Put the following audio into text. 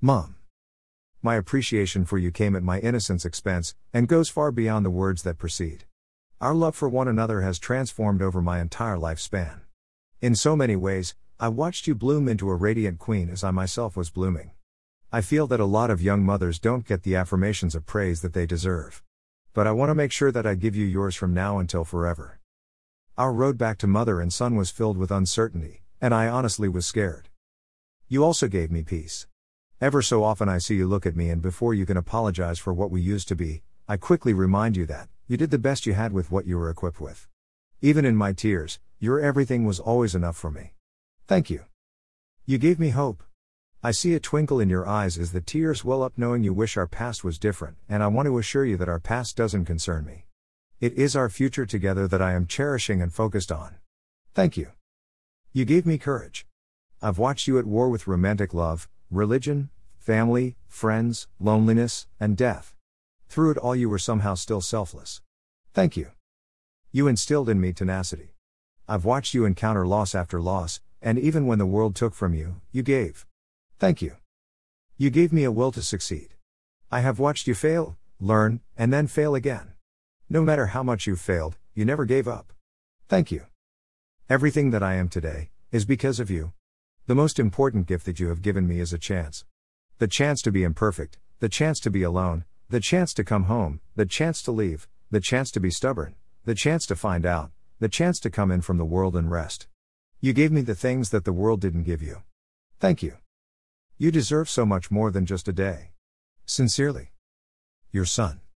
Mom. My appreciation for you came at my innocence expense, and goes far beyond the words that precede. Our love for one another has transformed over my entire lifespan. In so many ways, I watched you bloom into a radiant queen as I myself was blooming. I feel that a lot of young mothers don't get the affirmations of praise that they deserve. But I want to make sure that I give you yours from now until forever. Our road back to mother and son was filled with uncertainty, and I honestly was scared. You also gave me peace. Ever so often I see you look at me, and before you can apologize for what we used to be, I quickly remind you that, you did the best you had with what you were equipped with. Even in my tears, your everything was always enough for me. Thank you. You gave me hope. I see a twinkle in your eyes as the tears well up knowing you wish our past was different, and I want to assure you that our past doesn't concern me. It is our future together that I am cherishing and focused on. Thank you. You gave me courage. I've watched you at war with romantic love, religion, family, friends, loneliness, and death. Through it all, you were somehow still selfless. Thank you. You instilled in me tenacity. I've watched you encounter loss after loss, and even when the world took from you, you gave. Thank you. You gave me a will to succeed. I have watched you fail, learn, and then fail again. No matter how much you've failed, you never gave up. Thank you. Everything that I am today is because of you. The most important gift that you have given me is a chance. The chance to be imperfect, the chance to be alone, the chance to come home, the chance to leave, the chance to be stubborn, the chance to find out, the chance to come in from the world and rest. You gave me the things that the world didn't give you. Thank you. You deserve so much more than just a day. Sincerely. Your son.